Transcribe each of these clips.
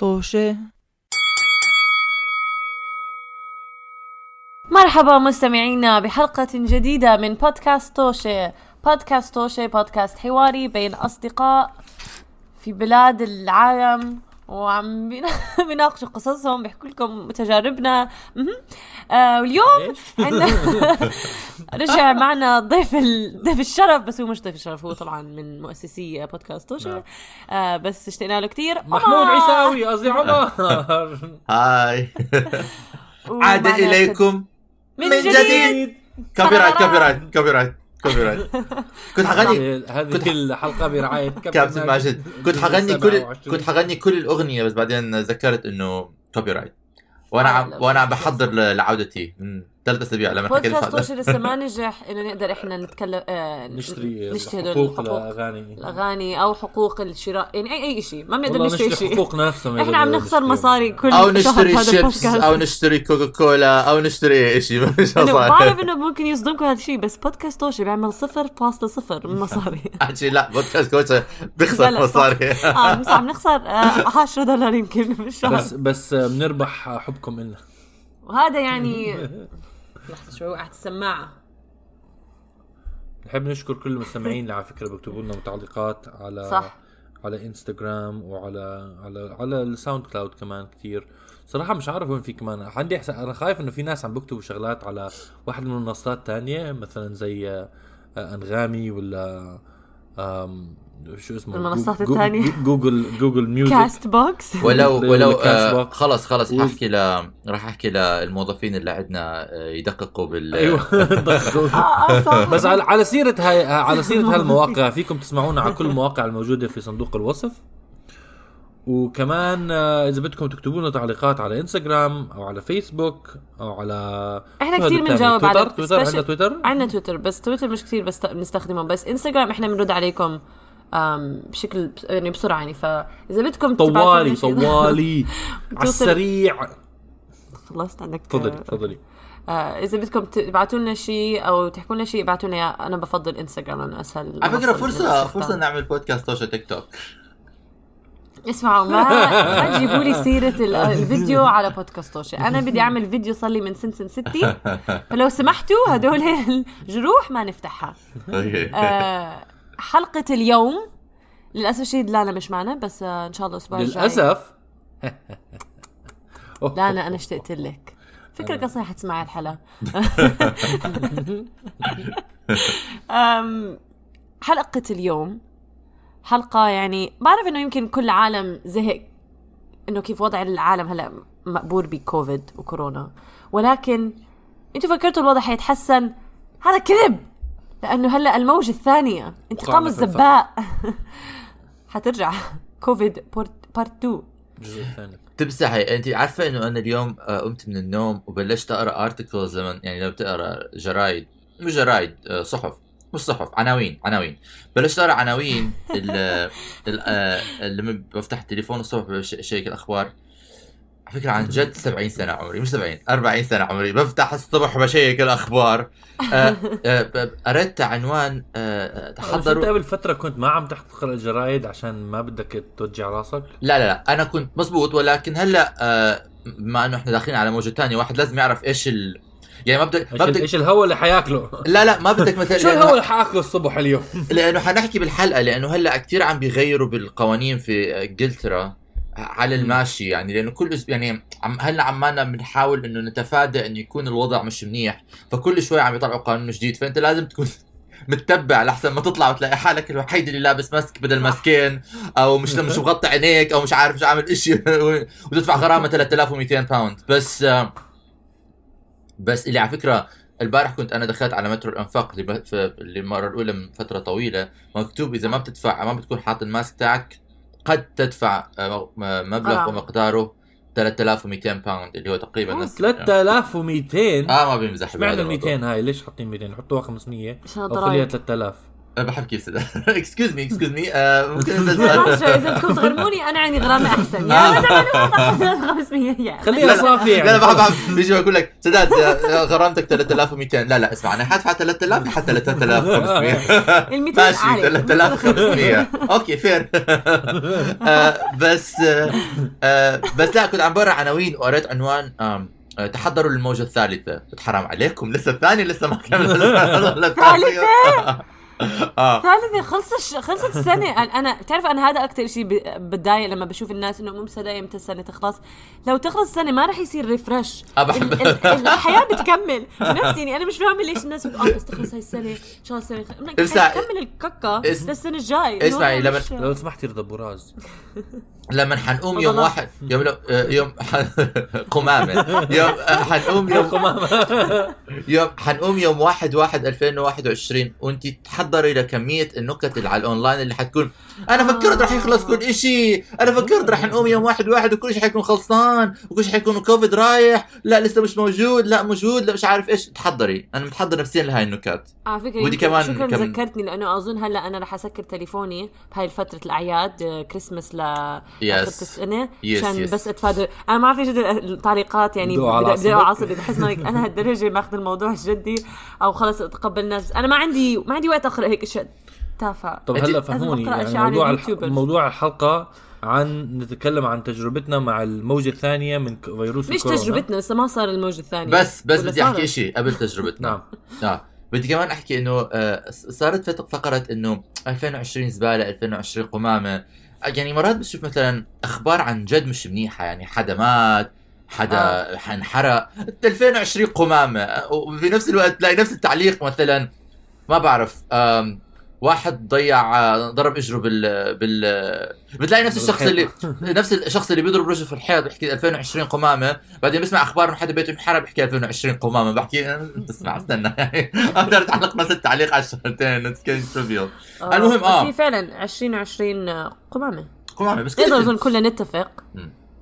طوشة. مرحبا مستمعينا بحلقة جديدة من بودكاست توشي بودكاست توشي بودكاست حواري بين أصدقاء في بلاد العالم. وعم بينا- بيناقشوا قصصهم بيحكوا لكم تجاربنا. آه واليوم عندنا رجع معنا ضيف ال... ضيف الشرف بس هو مش ضيف الشرف هو طبعا من مؤسسي بودكاست توشي. نعم. آه بس اشتقنا له كثير محمود عيساوي قصدي عمر. هاي. عاد إليكم. من, جديد. كوبي رايت كوبي رايت كوبي رايت كوبي رايت. كنت حغني. هذه الحلقة برعاية كابتن ماجد كنت حغني كل كنت حغني كل الأغنية بس بعدين ذكرت إنه copyright. وأنا آه، عم وأنا عم. بحضر لعودتي. من ثلاث أسابيع لما حكيت بودكاست هذا توشي لسه ما نجح إنه نقدر إحنا نتكلم آه نشتري نشتري حقوق الحقوق. الاغاني الاغاني أو حقوق الشراء يعني اي أي شيء. ما بنقدر نشتري نشتري شيء. حقوقنا نفسها إحنا عم نخسر مصاري كل أو نشتري شيبس. أو نشتري كوكا كولا أو نشتري أي شيء. بعرف إنه ممكن يصدمكم هذا الشيء بس بودكاست توشي بيعمل صفر فاصلة صفر من مصاري. أحكي لا بودكاست لا، بيخسر مصاري. آه بس عم نخسر آه 10 دولار يمكن بالشهر بس بس بنربح حبكم لنا وهذا يعني لحظة شوي وقعت السماعة نحب نشكر كل المستمعين اللي على فكرة بيكتبوا لنا تعليقات على صح. على انستغرام وعلى على على ال SoundCloud كمان كتير. صراحة مش عارف وين في كمان. عندي إحساس أنا خايف إنه في ناس عم بيكتبوا شغلات على واحد من المنصات تانية مثلا زي آه، أنغامي ولا شو اسمه؟ المنصات. جو- Google Google Music Castbox ولو ولو آه box. خلص خلص حاحكي ل راح احكي للموظفين اللي عندنا آه، يدققوا بال أيوه. آه آه صح بس على على سيرة هاي على سيرة هالمواقع فيكم تسمعونا على كل المواقع الموجودة في صندوق الوصف. وكمان آه، إذا بدكم تكتبوا لنا تعليقات على انستغرام أو على فيسبوك أو على إحنا كثير؟ بنجاوب تويتر على تويتر عندنا تويتر عندنا تويتر بس تويتر مش كثير بس بنستخدمه بس انستغرام إحنا بنرد عليكم. بشكل يعني بسرعة يعني. فإذا بدكم تبعتوا طوالي طوالي. على السريع. خلصت عندك تفضلي تفضلي. آه إذا بدكم تبعتوا لنا شيء أو تحكوا لنا شيء ابعتوا لنا إياه. أنا بفضل انستغرام لأنه أسهل على فكرة فرصه. فرصة نعمل بودكاست توشا تيك توك اسمعوا ما ما تجيبوا لي سيرة ال- الفيديو على بودكاست توشي أنا بدي أعمل فيديو صار لي من سن سن ستي فلو سمحتوا هدول الجروح ما نفتحها. آه، حلقة اليوم. للأسف الشديد لانا مش معنا بس آه، إن شاء الله الأسبوع الجاي. للأسف؟ لانا أنا اشتقت لك. فكرك أصلا حتسمعي الحلقة أم، حلقة اليوم. حلقة يعني بعرف إنه يمكن كل عالم زهق إنه كيف وضع العالم هلأ مقبور بكوفيد وكورونا. ولكن أنتوا فكرتوا الوضع حيتحسن؟ هذا كذب! لأنه هلأ الموجة الثانية انتقام الوباء. حترجع كوفيد part part 2 الجزء الثاني. تمسحي أنت عارفة إنه أنا اليوم آه، قمت من النوم وبلشت أقرأ articles لما يعني لو بتقرأ جرايد مش جرايد آه، صحف مش صحف عناوين عناوين. بلشت أقرأ عناوين ال- ال- آه، لما بفتح التليفون الصبح بش- بشيك الأخبار. على فكرة عن جد 70 سنة عمري مش 70 40 سنة عمري. بفتح الصبح بشيك الأخبار. آه، آه، ب- قريت عنوان آه، آه، انت تحضروا قبل فترة كنت ما عم تقرا الجرايد عشان ما بدك توجع راسك. لا لا لا أنا كنت مزبوط ولكن هلأ آه، بما انه إحنا داخلين على موجة ثانية واحد لازم يعرف إيش ال يعني ما بدك ما بدك إيش الهوا اللي حياكله. لا لا ما بدك مثلا شو الهوا لأنه, اللي حاكله الصبح اليوم؟ لأنه حنحكي بالحلقة لأنه هلأ كثير عم بيغيروا بالقوانين في انجلترا على الماشي يعني لأنه كل يعني عم هلأ عمالنا بنحاول إنه نتفادى انه يكون الوضع مش منيح فكل شوي عم يطلعوا قانون جديد فأنت لازم تكون متبع لحسن ما تطلع وتلاقي حالك الوحيد اللي لابس ماسك بدل ماسكين أو مش مش مغطي عينيك أو مش عارف مش عامل إشي وتدفع غرامة 3200 pound بس بس اللي على فكرة البارح كنت أنا دخلت على مترو الأنفاق المره الأولى من فترة طويلة مكتوب إذا ما بتدفع ما بتكون حاط ال mask تاعك قد تدفع آه، م- مبلغ غرامة. ومقداره 3200 pound اللي هو تقريبا نفس 3200 آه ما بيمزح بهذا ال الموضوع. 200 هاي؟ ليش حاطين 200 حطوها 500 عشان أو خليها الضرايب 3000 أه، بحب كيف سداد excuse me excuse me ممكن إذا بدكم تغرموني أنا عندي غرامة أحسن. يا 500 يا. خليها صافي لا لا يعني. بحب بحب بيجي بقول لك سداد آه، غرامتك 3200 لا لا اسمع أنا حادفع 3000 لحد 3500 ال 200 ماشي عالي 3500 okay fair. آه، بس آه، آه، بس لا كنت عم بقرا عناوين وقريت عنوان آه، تحضروا للموجة الثالثة. قلت حرام عليكم لسه الثانية لسه ما كمل. ثالثة؟ آه. ثالثة خلص الش... خلصت السنة أنا- أنا بتعرف أنا هذا أكثر شيء ب- بتضايق لما بشوف الناس إنه مو مصدقة إمتى السنة تخلص. لو تخلص السنة ما رح يصير ريفرش بحب- ال... ال... الحياة بتكمل. بنفسي يعني أنا مش فاهمة ليش الناس بتقول آه بس تخلص هاي السنة إن شاء الله اسمع- تكمل الككة اس- للسنة الجاي اسمعي، لما- مش- لو سمحتي رضا براز لما حنقوم يوم. واحد يوم لو يوم قمامة. يوم حنقوم يوم يوم حنقوم يوم 1 1 2021 وانت تحضري لكميه النكت اللي على الأونلاين اللي حتكون أنا فكرت رح يخلص كل شيء أنا فكرت رح نقوم يوم 1 1 وكل شيء حيكون خلصان وكل شيء حيكون كوفيد رايح لا لسه مش موجود لا موجود لا مش عارف إيش تحضري أنا متحضر نفسيا لهاي النكات على فكرة ودي يمكن- كمان- شكرا كم- ذكرتني لأنه أظن هلأ أنا رح أسكر تليفوني بهاي فترة الأعياد آه، كريسماس ل Yes. آخر السنة Yes, عشان yes. بس أتفادى أنا ما بعرف ليش التعليقات يعني عصبك. عصبي بحس انه أنا هالدرجة ماخذ الموضوع جدي أو خلص اتقبل الناس أنا ما عندي ما عندي وقت أقرأ هيك أشياء تافهة. طب هلأ فهموني يعني موضوع الح... موضوع الحلقة عن نتكلم عن تجربتنا مع الموجة الثانية من فيروس مش الكورونا. تجربتنا لسه ما صار الموجة الثانية. بس بس بدي أحكي؟ شيء قبل تجربتنا. نعم. آه. بدي كمان أحكي إنه آه، صارت فقرة إنه 2020 زبالة 2020 قمامة. يعني مرات بشوف مثلا أخبار عن جد مش منيحة يعني حدا مات حدا آه. حنحرق 2020 قمامة. آه، وفي نفس الوقت تلاقي نفس التعليق مثلا ما بعرف واحد ضيع آه، ضرب اجره بال بال بتلاقي نفس الشخص اللي نفس الشخص اللي بيضرب رجله في الحيط بيحكي 2020 قمامة بعدين بسمع أخبار إنه حدا بيته انحرق بيحكي 2020 قمامة. بحكي اسمع استنى. يعني أقدر أتعلق بس التعليق على الشغلتين it's kind of trivial آه، المهم، آه. بس هي فعلا 2020 آه، قمامة. قمامة بس نقدر اظن كلنا نتفق.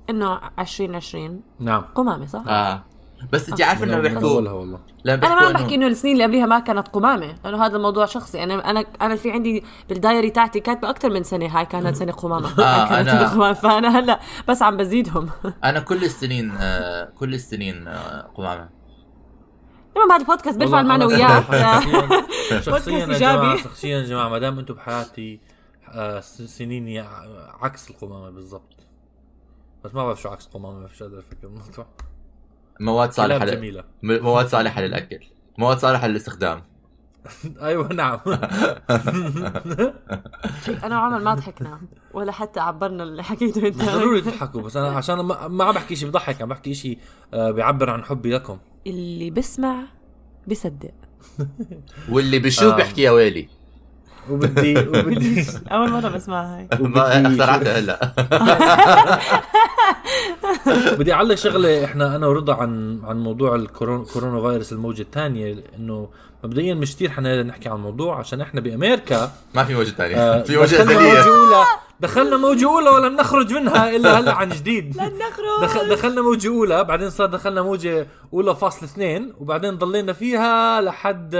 إنه 2020 نعم. قمامة صح؟ آه. بس انت عارف انه من بيحكوا والله. أنا ما عم بحكي انه إنه السنين اللي قبلها ما كانت قمامة. لأنه هذا موضوع شخصي. أنا أنا أنا في عندي بالدايري تاعتي كاتبة أكثر من سنة. هاي كانت سنة قمامة. آه، كانت أنا- سنة قمامة. فأنا هلأ بس عم بزيدهم. أنا كل السنين آه كل السنين آه قمامة. المهم هذا البودكاست بيرفع المعنويات شخصياً- يا. جماعة شخصيا يا جماعة ما دام أنتم بحياتي آه، سنيني عكس القمامة بالضبط. بس ما بعرف شو عكس قمامه ما فيش قادر أفكر الموضوع مواد صالحة م- مواد صالحة للأكل. مواد صالحة للاستخدام. أيوه نعم. أنا وعمر ما ضحكنا ولا حتى عبرنا اللي حكيته أنت. ضروري تضحكوا بس أنا عشان ما, ما عم بحكي شيء بضحك عم بحكي شيء آه، بيعبر عن حبي لكم. اللي بسمع بصدق واللي بشوف آه. بيحكي يا ويلي. وبدي وبدي أول مرة بسمعها هاي. ما اخترعتها هلا. بدي أعلق شغلة إحنا أنا ورضا عن عن موضوع الكورونا كورونا فيروس الموجة الثانية إنه مبدئيا مش كثير حنحكي عن الموضوع عشان إحنا بأمريكا. ما في موجة ثانية. آه، في موجة أولى. دخلنا موجة أولى ولم نخرج منها إلا هلأ عن جديد. نخرج. دخل دخلنا موجة أولى بعدين صار دخلنا موجة أولى فاصل اثنين وبعدين ضلينا فيها لحد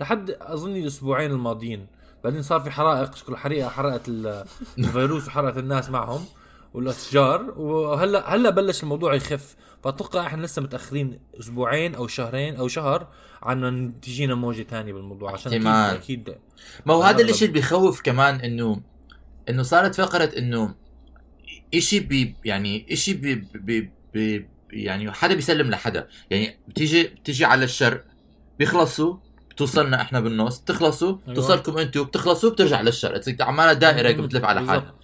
لحد أظن الأسبوعين الماضيين. بعدين صار في حرائق شكل حريقة حرقت ال- الفيروس وحرقت الناس معهم والأشجار وهلا هلا بلش الموضوع يخف فأتوقع إحنا لسه متأخرين أسبوعين أو شهرين أو شهر عن تجينا موجة ثانية بالموضوع عشان أكيد. أكيد ما هو هذا. الإشي اللي بخوف كمان انه إنه صارت فقرة إنه إشي بي يعني إشي بي بي بي يعني حدا بيسلم لحدا يعني بتيجي بتيجي على الشرق بيخلصوا بتوصلنا إحنا بالنص بتخلصوا أيوة. بتوصلكم أنتم بتخلصوا بترجع للشرق. تصير عمالها دائرة هيك بتلف على حالها.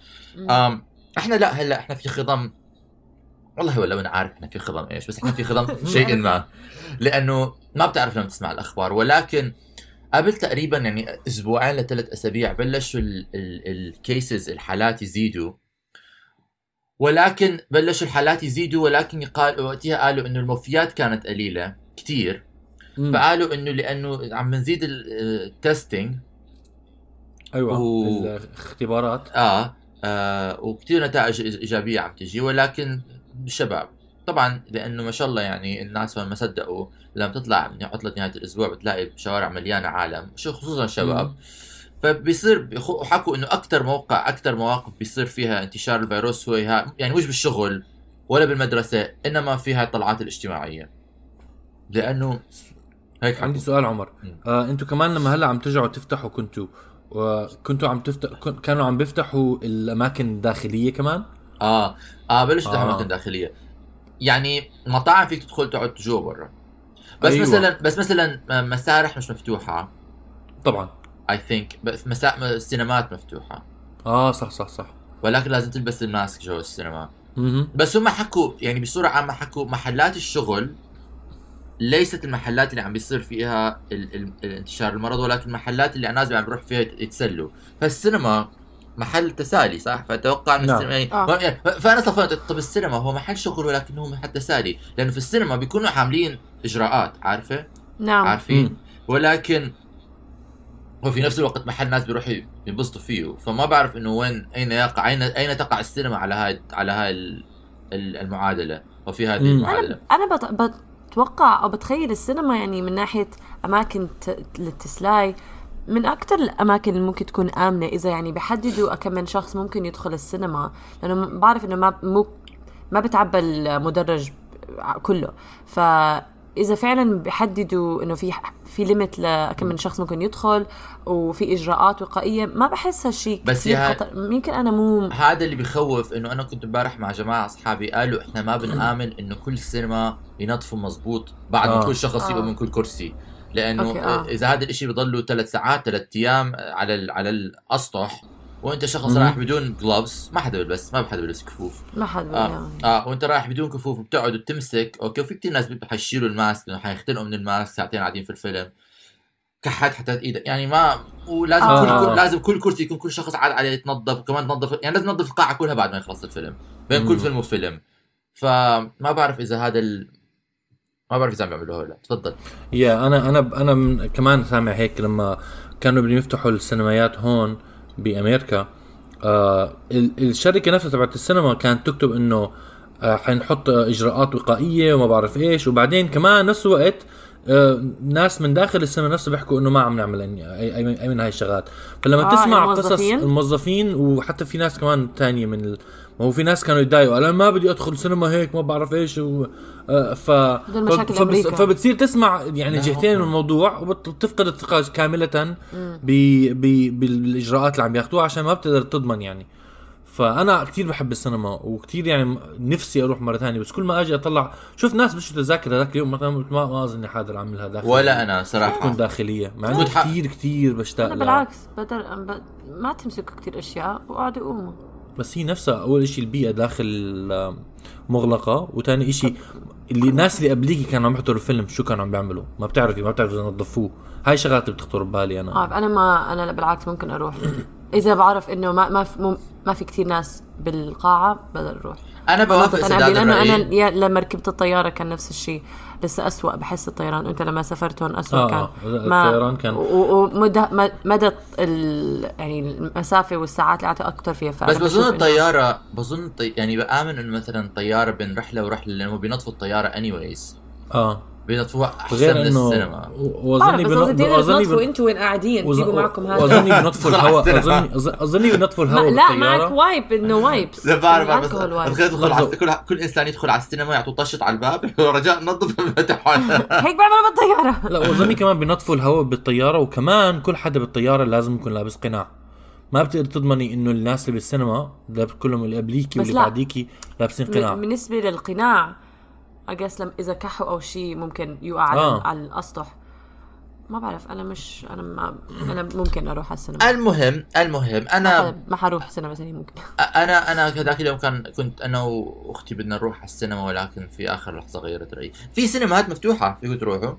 إحنا لا هلأ إحنا في خضم. والله ولا أنا عارف إحنا في خضم إيش بس إحنا في خضم شيء ما. لأنه ما بتعرف لما تسمع الأخبار. ولكن قبل تقريبا يعني أسبوعين لثلاث أسابيع بلشوا الكيسز الحالات يزيدوا. ولكن بلشوا الحالات يزيدوا ولكن يقال وقتها قالوا إنه الوفيات كانت قليلة كتير. مم. فقالوا إنه لأنه عم نزيد التستنج أيوه و- الاختبارات. آه, آه وكثير نتائج إيجابية عم تجي ولكن شباب طبعا لأنه ما شاء الله يعني الناس ما صدقوا لما تطلع من عطلة نهاية الأسبوع بتلاقي الشوارع مليانة عالم شو خصوصا شباب. فبيصير حكوا إنه أكثر موقع أكثر مواقف بيصير فيها انتشار الفيروس هو يعني مش بالشغل ولا بالمدرسة إنما في هاي الطلعات الاجتماعية. لأنه هيك عندي سؤال عمر. مم. آه أنتوا كمان لما هلا عم ترجعوا تفتحوا كنتوا وكنتوا عم تفتح كانوا عم بيفتحوا الأماكن الداخلية كمان؟ آه آه بلشوا آه. يفتحوا أماكن داخلية. يعني مطاعم فيك تدخل تقعد جوا برا. بس أيوة. مثلا بس مثلا مسارح مش مفتوحة. طبعا. اي ثينك بس مسا... السينمات مفتوحة. آه صح صح صح. ولكن لازم تلبس الماسك جوا السينما. مهم. بس هم حكوا يعني بصورة عامة حكوا محلات الشغل ليست المحلات اللي عم بيصير فيها ال... ال... الانتشار المرض ولكن المحلات اللي الناس عم بيروح فيها يت- يتسلوا فالسينما محل تسالي صح فأتوقع ان نعم. السينما يعني آه. يعني فأنا صفنت طب السينما هو محل شغل ولكنه محل تسالي لأنه في السينما بيكونوا عاملين إجراءات عارفة نعم عارفين مم. ولكن وفي نفس الوقت محل ناس بيروحوا ينبسطوا فيه فما بعرف إنه وين أين يقع أين أين تقع السينما على هاي على هاي ال- ال- المعادلة وفي هذه. المعادلة أنا أنا بت... بتوقع أو بتخيل السينما يعني من ناحية أماكن. للتسلاي من أكثر الأماكن اللي ممكن تكون آمنة إذا يعني بحددوا كم من شخص ممكن يدخل السينما لأنه م- بعرف إنه ما مو ما بتعبى المدرج كله فاذا فعلا بحددوا إنه في في ليميت لكم من شخص ممكن يدخل وفي إجراءات وقائية ما بحس هالشيء بس كثير يا- خطر يمكن أنا مو هذا اللي بخوف إنه أنا كنت امبارح مع جماعة أصحابي قالوا إحنا ما بنآمن إنه كل سينما ينظفوا مزبوط بعد ما آه. كل شخص يقوم آه. من كل كرسي لأنه آه. إذا هذا الإشي بضلوا ثلاث ساعات ثلاث أيام على ال- على الأسطح وانت شخص مم. رايح بدون gloves ما حدا بيلبس ما حدا بيلبس كفوف ما حد آه يعني. آه وانت رايح بدون كفوف بتقعد وتمسك okay وفي كثير ناس حيشيلوا ال mask لأنه حيختنقوا من ال mask ساعتين قاعدين في الفيلم كحت حتى إيدك يعني ما ولازم آه. كل آه. كل لازم كل كرسي يكون كل شخص قاعد عليه يتنظف وكمان تنظف يعني لازم تنظف القاعة كلها بعد ما يخلص الفيلم بين كل مم. فيلم وفيلم فما بعرف إذا هذا ال... ما بعرف إذا عم بيعملوه ولا لا تفضل يا أنا أنا أنا من كمان سامع هيك لما كانوا بدهم يفتحوا السينمايات هون بأمريكا. آه ال- الشركة نفسها تبعت السينما كانت تكتب إنه آه حنحط إجراءات وقائية وما بعرف إيش. وبعدين كمان نفس الوقت ناس من داخل السينما نفسه بيحكوا إنه ما عم نعمل أي, أي, من- أي من هاي الشغلات. فلما آه، آه تسمع قصص الموظفين؟ الموظفين وحتى في ناس كمان تانية من ال... ما هو في ناس كانوا يتضايقوا أنا ما بدي أدخل سينما هيك ما بعرف إيش. و... آه ف هدول مشاكل فبس... فبتصير تسمع يعني جهتين من الموضوع وبتفقد الثقة كاملة ب... ب... بالإجراءات اللي عم ياخذوها عشان ما بتقدر تضمن يعني. فأنا كثير بحب السينما وكثير يعني نفسي أروح مرة ثانية بس كل ما أجي أطلع شوف ناس بيشتروا تذاكر هذاك اليوم مثلا ما ما اظني حاضر اعملها داخل ولا أنا تكون صراحة داخلية مع إنه كثير كثير بشتاق أنا لها. بالعكس بدل ب... ما تمسكوا كثير أشياء وقعدوا قوموا بس هي نفسها أول شيء البيئة داخل مغلقة وثاني شيء اللي الناس اللي قبليكي كانوا عم يحضروا الفيلم شو كانوا عم بيعملوا؟ ما بتعرفي ما بتعرفي إذا نظفوه. هاي شغلات اللي بتخطر ببالي أنا. آه أنا ما أنا لا بالعكس ممكن أروح. إذا بعرف إنه ما ما في, ما في كثير ناس بالقاعة بقدر أروح. أنا بوافق أنا لأنه أنا يا لما ركبت الطيارة كان نفس الشيء. لسه أسوأ بحس الطيران. أنت لما سافرت هون أسوأ آه، كان. آه، الطيران كان- ومدى مدى ال يعني المسافة والساعات اللي قعدت أكثر فيها بس بظن بشوف إنه- الطياره بظن طي... يعني بآمن إنه مثلا طيارة بين رحله ورحله لأنه بينظفوا الطيارة انيويز آه. بينظفوها أحسن غير من السينما. واظني بس بن- قصدي تقدروا واظني تنظفوا بن- أنتوا وين قاعدين وز- تجيبوا معكم هذا. واظني بنطفوا الهواء. اظني اظني بنطفوا الهواء لا معك wipe إنه wipes لا بعرف بعرف بس. كل كل إنسان يدخل على السينما يعطوه طشت على الباب. رجاء نظف فتحوا هيك بيعملوا بالطيارة. لا واظني كمان بنطفوا الهواء بالطيارة وكمان كل حدا بالطيارة لازم يكون لابس قناع. ما بتقدر تضمني إنه الناس اللي بالسينما كلهم اللي قبليكي واللي. بعديكي لابسين قناع. بالنسبة للقناع اجس لما إذا كحوا أو شيء ممكن يوقع على, آه. على الأسطح. ما بعرف أنا مش أنا ما أنا ممكن أروح على السينما. المهم المهم أنا ما حروح سينما ثانية ممكن. أنا أنا هذاك اليوم كان كنت أنا وأختي بدنا نروح على السينما ولكن في آخر لحظة غيرت رأيي. في سينمات مفتوحة فيكم تروحوا؟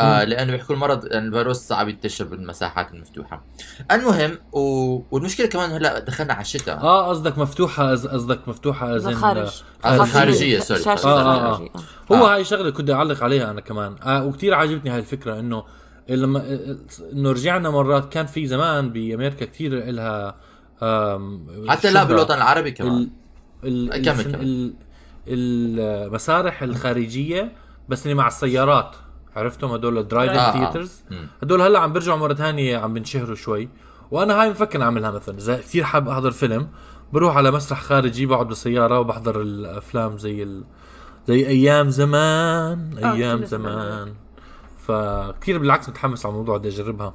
آه لأنه بيحكوا المرض الفيروس صعب ينتشر بالمساحات المفتوحة المهم و... والمشكلة كمان هلا دخلنا على الشتاء آه قصدك مفتوحة أز- قصدك مفتوحة إذا as in خارج آه، خارجية، sorry. آه، آه، آه. خارجية هو آه. هاي شغلة كنت أعلق عليها أنا كمان آه وكثير عجبتني هاي الفكرة إنه لما إنه رجعنا مرات كان في زمان بأمريكا كثير لها حتى لا. بالوطن العربي كمان ال ال كمل، السن- كمل. ال المسارح الخارجية بس اللي مع السيارات عرفتهم هدول ال drive-in آه، آه. theaters. هدول هلأ عم بيرجعوا مرة ثانية عم بنشهروا شوي. وأنا هاي مفكر اعملها مثلا اذا كثير حاب أحضر فيلم بروح على مسرح خارجي بقعد بالسيارة وبحضر الأفلام زي ال... زي أيام زمان آه، أيام زمان. فكثير بالعكس متحمس على الموضوع بدي أجربها.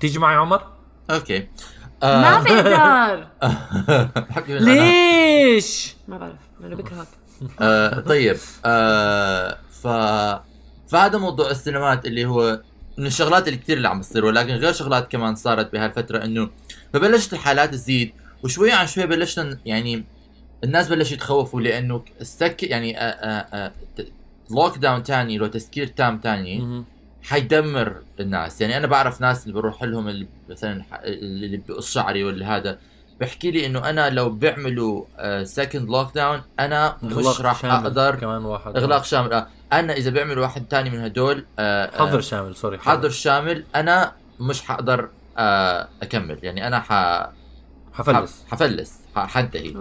تيجي معي عمر؟ أوكي. ما آه، بقدر. ليش؟ ما بعرف أنا بكرهك آه طيب. آه ف فهذا موضوع السينمات اللي هو من الشغلات اللي كثير اللي عم بتصير ولكن غير شغلات كمان صارت بهالفترة إنه فبلشت الحالات تزيد وشوي عن شوي بلشنا يعني الناس بلشوا يتخوفوا لأنه ال sec- يعني lockdown تاني لو تسكير تام مهم. حيدمر الناس يعني أنا بعرف ناس اللي بروح لهم اللي مثلا اللي بقص شعري ولا هذا بحكي لي إنه أنا لو بيعملوا second lockdown أنا مش راح أقدر كمان واحد إغلاق شامل آه. أنا إذا بيعملوا واحد تاني من هدول آه، آه، حظر شامل سوري حظر شامل أنا مش حقدر آه، أكمل. يعني أنا ح... حفلس. حفلس حنتهي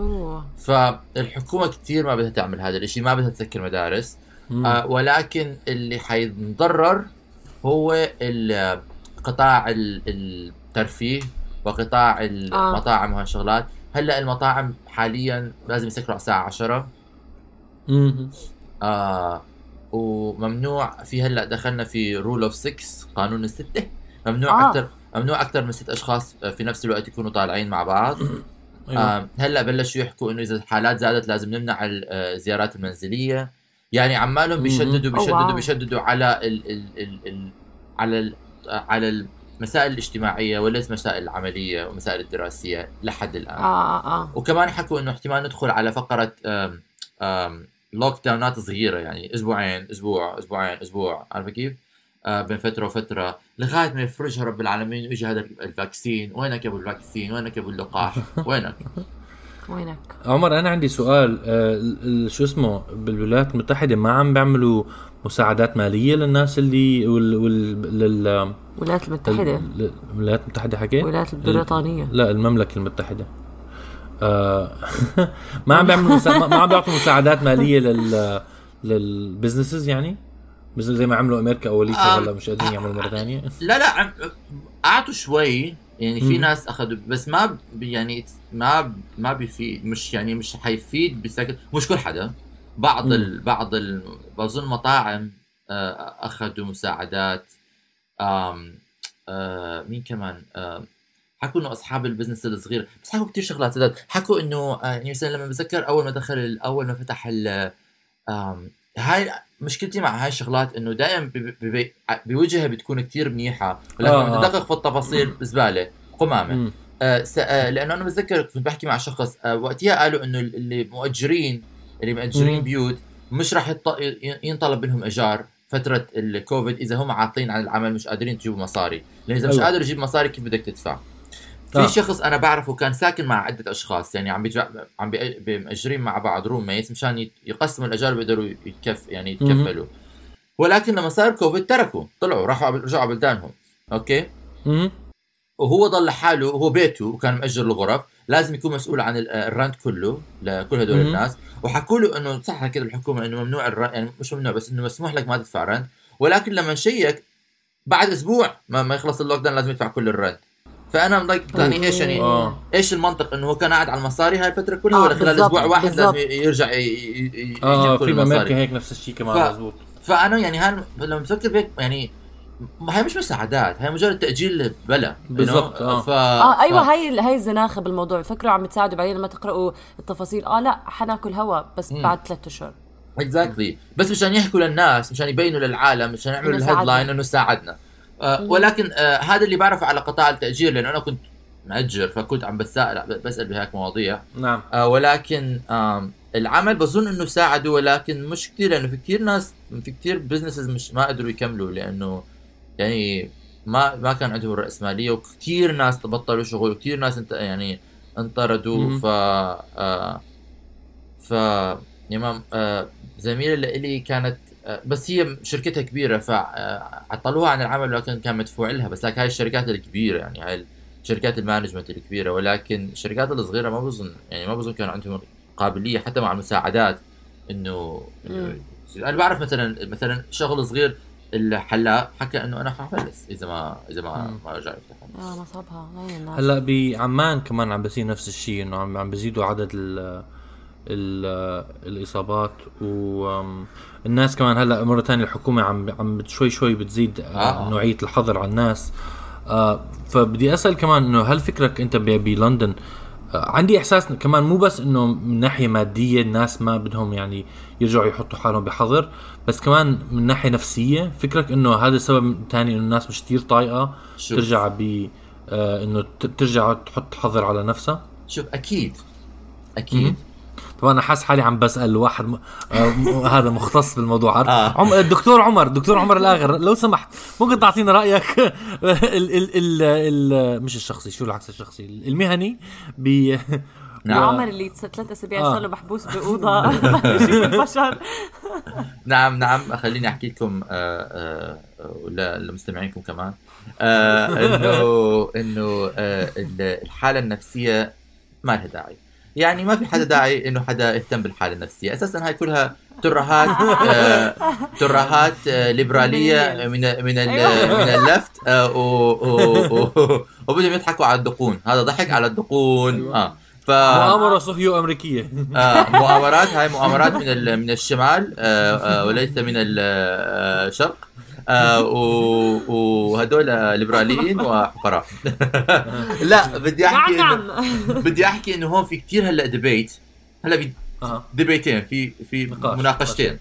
فالحكومة كثير ما بدها تعمل هذا الإشي ما بدها تسكر مدارس. آه ولكن اللي حينضرر هو قطاع ال- الترفيه وقطاع آه. المطاعم وهالشغلات هلأ المطاعم حاليا لازم يسكروا على الساعة 10 مم. آه وممنوع في هلأ دخلنا في rule of 6 قانون الستة ممنوع آه. آه. أكثر ممنوع أكثر من ست أشخاص في نفس الوقت يكونوا طالعين مع بعض أيوة. آه هلأ بلشوا يحكوا إنه إذا الحالات زادت لازم نمنع ال- آه، الزيارات المنزلية يعني عمالهم. بيشددوا بيشددوا. بيشددوا على ال ال ال ال على ال على المسائل الاجتماعية وليس المسائل العملية والمسائل الدراسية لحد الآن آه آه وكمان حكوا إنه احتمال ندخل على فقرة آم آم lockdown ات صغيرة يعني أسبوعين أسبوع أسبوعين أسبوع. عارفه كيف؟ آه بين فترة وفترة. لغاية ما يفرجها رب العالمين ويجي هذا ال vaccine. وينك يا أبو ال vaccine؟ وينك يا أبو اللقاح؟ وينك؟ وينك؟ عمر أنا عندي سؤال. آه ال- ال- شو اسمه؟ بالولايات المتحدة ما عم بيعملوا مساعدات مالية للناس اللي وال وال لل الولايات المتحدة؟ لل- الولايات المتحدة حكيت؟ الولايات البريطانية. لا المملكة المتحدة. ما عم بيعملوا مسا... ما عم بيعطوا مساعدات مالية لل لل businesses يعني business زي ما عملوا أمريكا اوليتها آم، هلا مش قادرين يعملوا مرة ثانية لا لا اعطوا شوي يعني في. ناس أخذوا بس ما يعني ما ما بيفيد مش يعني مش حيفيد بشكل مش كل حدا بعض مم. ال بعض ال بظن مطاعم آه، أخذوا مساعدات آم آه مين كمان آم حكوا إنه أصحاب ال business الصغير بس حكوا كثير شغلات سداد حكوا إنه آه يعني مثلا لما بتذكر أول ما دخل أول ما فتح ال هاي مشكلتي مع هاي الشغلات إنه دائما بوجهها بتكون كثير منيحة ولكن آه، لما آه. تدقق في التفاصيل زباله قمامة. آه. آه لأنه أنا بتذكر كنت بحكي مع شخص آه وقتها قالوا إنه اللي مؤجرين اللي مؤجرين مم. بيوت مش راح ينطلب منهم إيجار فترة الكوفيد إذا هم عاطلين عن العمل مش قادرين تجيبوا مصاري لأن إذا مش أيوة. قادر تجيب مصاري كيف بدك تدفع في آه. شخص أنا بعرفه كان ساكن مع عدة أشخاص يعني عم بيجع... عم بي... بي- مأجرين مع بعض roommates مشان يقسموا الأجار بيقدروا يتكف يعني يتكفلوا ولكن لما صار كوفيد تركوا طلعوا راحوا رجعوا على بلدانهم okay مم. وهو ضل لحاله هو بيته وكان مأجر الغرف لازم يكون مسؤول عن ال- ال rent كله لكل هدول مم. الناس وحكوا له إنه صح كده الحكومة إنه ممنوع ال rent يعني مش ممنوع بس إنه مسموح لك ما تدفع rent ولكن لما نشيك بعد أسبوع ما, ما يخلص ال lockdown لازم يدفع كل ال rent فأنا like يعني إيش يعني آه. إيش المنطق إنه هو كان قاعد على المصاري هاي الفترة كلها آه، ولا خلال أسبوع واحد. لازم يرجع ي- ي- ي- آه يجيب كل في المصاري هيك نفس الشيء كمان ف- مزبوط فأنا يعني هان لما بفكر بهيك يعني هاي مش مساعدات هاي مجرد تأجيل بلا بالضبط، آه. ف... آه أيوه ف... هاي هاي الزناخة بالموضوع فكروا عم تساعدوا بعدين لما تقرأوا التفاصيل آه لا حناكل هوا بس. بعد ثلاثة أشهر exactly بس مشان يحكوا للناس مشان يبينوا للعالم مشان يعملوا ال headline. إنه ساعدنا آه. ولكن آه هذا اللي بعرفه على قطاع التأجير لأنه أنا كنت مأجر فكنت عم بتساءل بسأل بهيك مواضيع. نعم. آه ولكن العمل بظن إنه ساعدوا ولكن مش كثير لأنه في كثير ناس في كثير businesses مش ما قدروا يكملوا لأنه يعني ما ما كان عندهم رأسمالية وكثير ناس بطلوا شغل وكثير ناس انت يعني انطردوا مم. ف آه ف يعني آه زميلة لإلي كانت آه بس هي شركتها كبيرة فعطلوها عن العمل ولكن كان مدفوع لها بس لك هاي الشركات الكبيرة يعني هاي شركات المانجمنت الكبيرة ولكن الشركات الصغيرة ما بظن يعني ما بظن كان عندهم قابلية حتى مع المساعدات إنه مم. أنا بعرف مثلا مثلا شغل صغير الحلاق حكى إنه أنا حفلس إذا ما إذا ما مم. ما رجع يفتح آه نصبها هلأ بعمان كمان عم بصير نفس الشيء إنه عم عم بزيدوا عدد ال الإصابات والناس كمان هلأ مرة ثانية الحكومة عم عم شوي شوي بتزيد آه. آه. نوعية الحظر على الناس آه فبدي أسأل كمان إنه هل فكرك أنت بلندن آه عندي إحساس كمان مو بس إنه من ناحية مادية الناس ما بدهم يعني يرجعوا يحطوا حالهم بحظر بس كمان من ناحية نفسية فكرك إنه هذا السبب ثاني إنه الناس مش كثير طايقة شوف. ترجع ب إنه ترجع تحط حظر على نفسها شوف أكيد أكيد طبعا أنا حاسس حالي عم بسأل واحد م... آه م... هذا مختص بالموضوع عارف آه. عم... الدكتور عمر دكتور عمر الاغر لو سمحت ممكن تعطينا رأيك؟ ال... ال... ال... ال... مش الشخصي شو العكس الشخصي؟ المهني ب نعم. عمر اللي ثلاث أسابيع آه. صار له محبوس بأوضة. البشر نعم نعم. خليني أحكي لكم آه، آه، لمستمعينكم كمان. انه إنه ال- الحالة النفسية ما لها داعي. يعني ما في حدا داعي إنه حدا يهتم بالحالة النفسية. أساسا هاي كلها ترهات آه، ترهات آه، ليبرالية من من ال- أيوة. من اللفت آه، و- و- و- وبدهم يضحكوا على الدقون. هذا ضحك على الدقون. آه ف مؤامرة صهيو أمريكية. آه مؤامرات هاي مؤامرات من ال- من الشمال آه آه وليس من ال- آه، الشرق آه و- وهدول ليبراليين وفقراء لا بدي نعم أحكي نعم إنه بدي أحكي إنه هون في كتير هلأ ديبيت هلأ في ديبيتين في في. مناقشتين.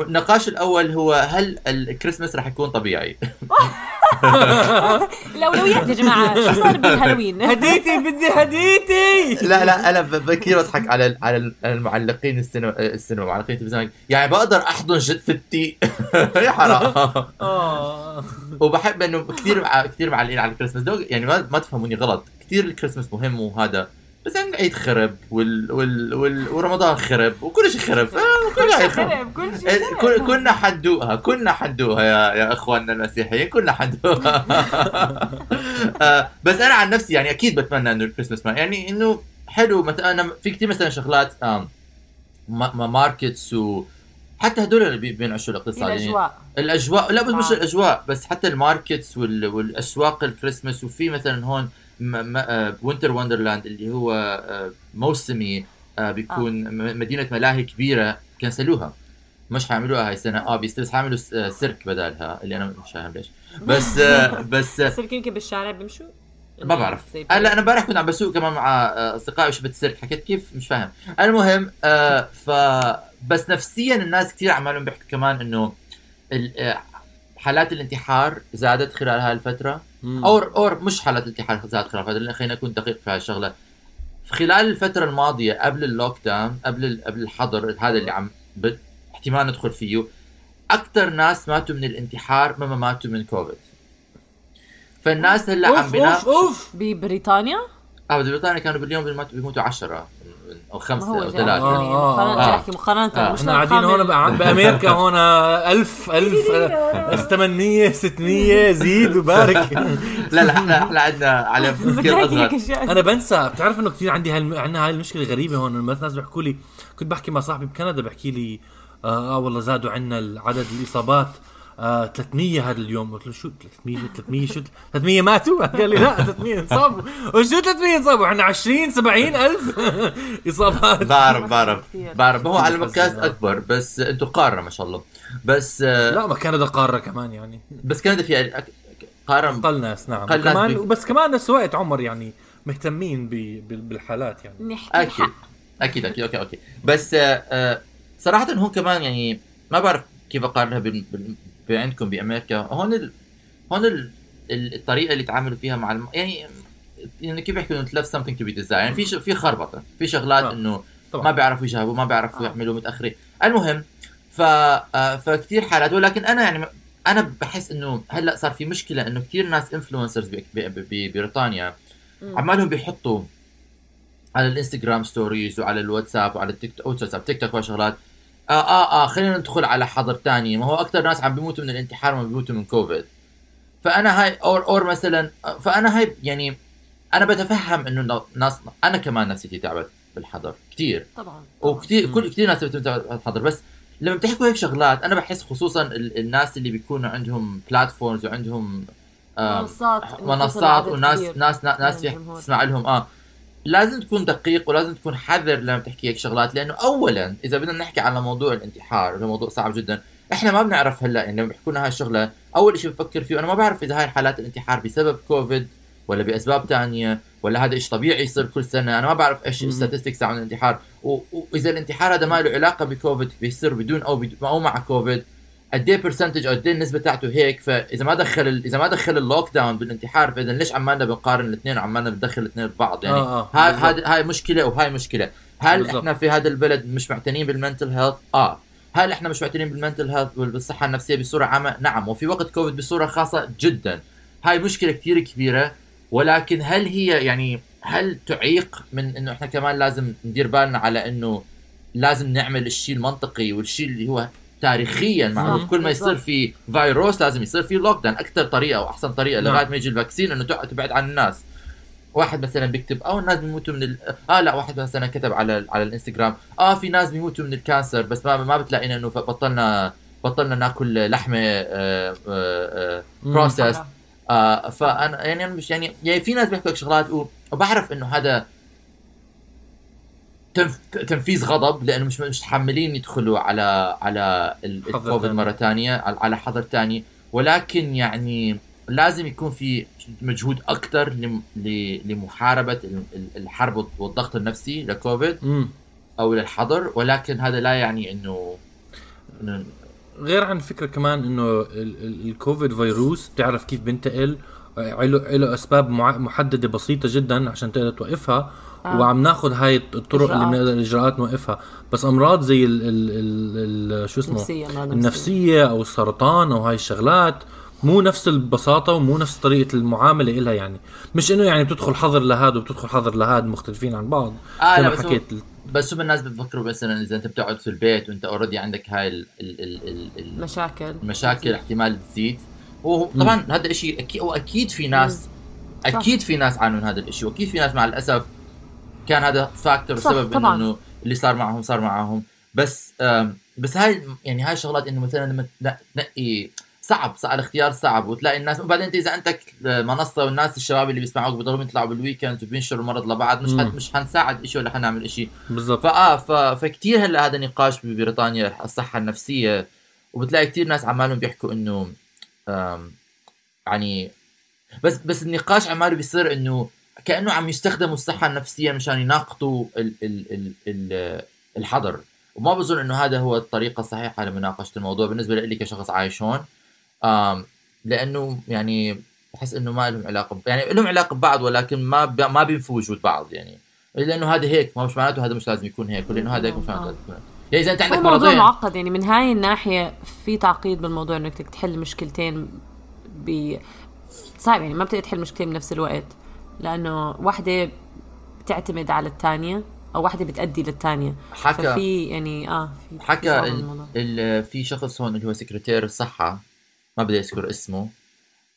النقاش الأول هو هل الكريسماس رح يكون طبيعي؟ الاولويات يا جماعة شو صار بالهالوين؟ هديتي بدي هديتي. لا لا أنا ب- كثير بضحك على ال- على ال- المعلقين السينما السينما معلقين التلفزيون. يعني بقدر أحضن ستي يا حرام. آه. وبحب إنه كثير مع كثير معلقين على الكريسماس. يعني ما, ما تفهموني غلط. كثير الكريسماس مهم وهذا. بس يعني العيد خرب وال وال وال ورمضان خرب وكل شيء خرب كل شيء خرب خرب كل شيء إيه، خرب. كن- كنا حندوقها كنا حندوقها يا يا إخواننا المسيحيين كنا حندوقها آه، بس أنا عن نفسي يعني أكيد بتمنى إنه الكريسماس ما يعني إنه حلو مثلا أنا في كثير مثلا شغلات markets و حتى هدول اللي بي- بينعشوا الاقتصاد يعني الأجواء الأجواء لا بس مش آه. الأجواء بس حتى ال markets وال... والأسواق الكريسماس وفي مثلا هون Winter Wonderland اللي هو آه، موسمي آه، بيكون م- مدينة ملاهي كبيرة كنسلوها. مش حيعملوها هاي السنة. آه بس حيعملوا آه، سيرك بدالها اللي أنا مش فاهم ليش. بس آه، بس آه، بس يمكن بالشارع بيمشوا؟ ما بعرف. هلا أنا امبارح كنت عم بسوق كمان مع آه، أصدقائي وشفت السيرك حكيت كيف؟ مش فاهم. المهم آه ف بس نفسيا الناس كثير عمالهم بيحكوا كمان إنه ال- آه، حالات الانتحار زادت خلال هاي الفترة. or or مش حالة انتحار خلال خلافات لأن خلينا نكون دقيق في هالشغله خلال الفترة الماضية قبل ال lockdown قبل قبل الحظر هذا اللي عم احتمال ندخل فيه أكثر ناس ماتوا من الانتحار مما ماتوا من كوفيد. فالناس هلا عم بنا أوف أوف. ببريطانيا؟ آه ببريطانيا كانوا باليوم بيموتوا 10 أو خمسة أو ثلاثة. آه،, آه مقارنة احكي مقارنة آه. إحنا قاعدين هون بأمريكا هون 1000 1000 800 600 زيد وبارك. لا لا إحنا إحنا عندنا على سكيل أصغر. أنا بنسى بتعرف إنه كثير عندي هال... عندنا هاي المشكلة غريبة هون لما ناس بيحكوا لي كنت بحكي مع صاحبي بكندا بحكي لي آه, آه، والله زادوا عندنا عدد الإصابات. آه 300 هذا اليوم. قلت له شو 300 300 شو؟ 300 ماتوا قال لي لا 300 انصابوا. وشو 300 انصابوا؟ إحنا 20 70 ألف إصابات. بعرف بعرف. بعرف. هو على مقياس إنه- أكبر بس أنتم قارة ما شاء الله. بس آه، لا ما كندا قارة كمان يعني. بس كندا فيها أك- قارة أقل ناس نعم. أقل ناس كمان بي- بس كمان نفس الوقت عمر يعني مهتمين ب... بال- بالحالات يعني. نحكي أكيد. أكيد أكيد. أوكي أوكي. بس آه، آه، صراحة هون كمان يعني ما بعرف كيف أقارنها بال- عندكم بأمريكا. هون ال... هون ال... ال- الطريقة اللي تعاملوا فيها مع الم... يعني يعني كيف بيحكوا انه left something to be desired. يعني في ش... في خربطة. في شغلات آه. إنه طبعا. ما بيعرفوا يجاوبوا ما بيعرفوا آه. يعملوا متأخرين. المهم ف آه، فكتير حالات. ولكن أنا يعني أنا بحس إنه هلأ صار في مشكلة إنه كتير ناس influencers ببريطانيا. عمالهم بيحطوا على الإنستغرام stories وعلى الواتساب وعلى التيك توك تيك توك وشغلات آه آه آه خلينا ندخل على حظر تاني. ما هو أكثر ناس عم بيموتوا من الانتحار ما بيموتوا من كوفيد. فأنا هاي or or مثلا فأنا هاي يعني أنا بتفهم إنه ناس أنا كمان نفسيتي تعبت بالحظر كثير طبعا وكثير. كل كثير ناس بتمتع الحظر بس لما بتحكوا هيك شغلات أنا بحس خصوصا ال- الناس اللي بيكونوا عندهم بلاتفورمز وعندهم آه، منصات إنه منصات وناس ناس ناس, ناس. تسمع لهم آه. لازم تكون دقيق ولازم تكون حذر لما تحكي هيك شغلات لأنه اولا إذا بدنا نحكي على موضوع الانتحار هذا موضوع صعب جدا إحنا ما بنعرف هلأ يعني لما بيحكوا لنا هاي الشغلة أول شيء بفكر فيه أنا ما بعرف إذا هاي حالات الانتحار بسبب كوفيد ولا بأسباب تانية ولا هذا شيء طبيعي يصير كل سنة أنا ما بعرف إيش. ال statistics عن الانتحار وإذا الانتحار هذا ما له علاقة بكوفيد بيصير بدون أو بدون أو مع كوفيد قد إيه percentage أو قد إيه النسبة تاعته هيك؟ فإذا ما دخل ال- إذا ما دخل ال lockdown بالانتحار فإذا ليش عمالنا بنقارن الاثنين؟ وعمالنا بندخل الاثنين ببعض يعني. آه، آه، هاي. هاي مشكلة وهاي مشكلة. هل بالضبط. إحنا في هذا البلد مش معتنين بال mental health آه. هل إحنا مش معتنين بال mental health بالصحه النفسية بصورة عامة؟ نعم. وفي وقت كوفيد بصورة خاصة جدا. هاي مشكلة كثير كبيرة. ولكن هل هي يعني هل تعيق من إنه إحنا كمان لازم ندير بالنا على إنه لازم نعمل الشيء المنطقي والشيء اللي هو تاريخيا معروف كل ما يصير. في فيروس لازم يصير في lockdown أكثر طريقة وأحسن طريقة نعم. لغاية ما يجي ال vaccine إنه تبعد عن الناس واحد مثلا بيكتب آه الناس بيموتوا من ال... آه لا واحد مثلا كتب على على الإنستغرام آه في ناس بيموتوا من ال cancer بس ما ما بتلاقينا إنه بطلنا بطلنا ناكل لحمة آه آه مم. processed آه فأنا يعني مش يعني يعني في ناس بيحكوا هيك شغلات وبعرف إنه هذا. تنفيذ غضب لأنه مش مش متحملين يدخلوا على على الكوفيد. مرة ثانية على حظر ثاني ولكن يعني لازم يكون في مجهود أكثر. لمحاربة ال- ال- الحرب والضغط النفسي لكوفيد. أو للحظر ولكن هذا لا يعني إنه غير عن فكرة كمان إنه ال- ال- الكوفيد فيروس بتعرف كيف بينتقل له أسباب محددة بسيطة جدا عشان تقدر توقفها آه. وعم ناخذ هاي الطرق اللي إجراءات. بنقدر الاجراءات نوقفها. بس أمراض زي ال ال ال ال شو اسمه؟ نفسية. النفسية أو السرطان أو هاي الشغلات مو نفس البساطة ومو نفس طريقة المعاملة إلها يعني. مش إنه يعني بتدخل حظر لهاد وبتدخل حظر لهاد مختلفين عن بعض. آه لا ما بس هو- حكيت بس هم الناس بتفكروا مثلا إذا أنت بتقعد في البيت وأنت already عندك هاي ال ال ال ال ال مشاكل. المشاكل احتمال تزيد. وطبعا هذا الشيء أكيد واكيد في ناس أكيد في ناس عانوا من هذا الشيء وأكيد في ناس مع الأسف كان هذا factor صح، سبب طبعاً. إنه اللي صار معهم صار معهم. بس بس هاي يعني هاي الشغلات إنه مثلا لما تن- تنقي صعب صعب الاختيار صعب وتلاقي الناس وبعدين إنت إذا عندك منصة والناس الشباب اللي بيسمعوك بيضلوا يطلعوا بالويكند وبينشروا المرض لبعض مش مش حنساعد شيء ولا حنعمل شيء بالضبط. فآه ف... فكتير هلأ هذا نقاش ببريطانيا الصحة النفسية وبتلاقي كتير ناس عمالهم بيحكوا إنه يعني بس بس النقاش عماله بيصير إنه كأنه عم يستخدموا الصحة النفسية مشان يناقضوا ال... ال... ال... ال... الحظر وما بظن إنه هذا هو الطريقة الصحيحة لمناقشة الموضوع. بالنسبة لي كشخص عايش هون لأنه يعني بحس إنه ما لهم علاقة ب- يعني لهم علاقة ببعض ولكن ما ب... ما بينفوا وجود بعض يعني. لأنه هذا هيك ما مش معناته هذا مش لازم يكون هيك ولأنه هذا هيك مش معناته لازم يكون هيك. يعني إذا أنت عندك مرضين معقد يعني. من هاي الناحية في تعقيد بالموضوع إنك تحل مشكلتين ب صعب يعني ما بتقدر تحل مشكلتين بنفس الوقت. لأنه واحدة بتعتمد على الثانية أو واحدة بتأدي للثانية حكى ففي يعني آه في حكى ال... في شخص هون اللي هو سكرتير الصحه ما بدي أذكر اسمه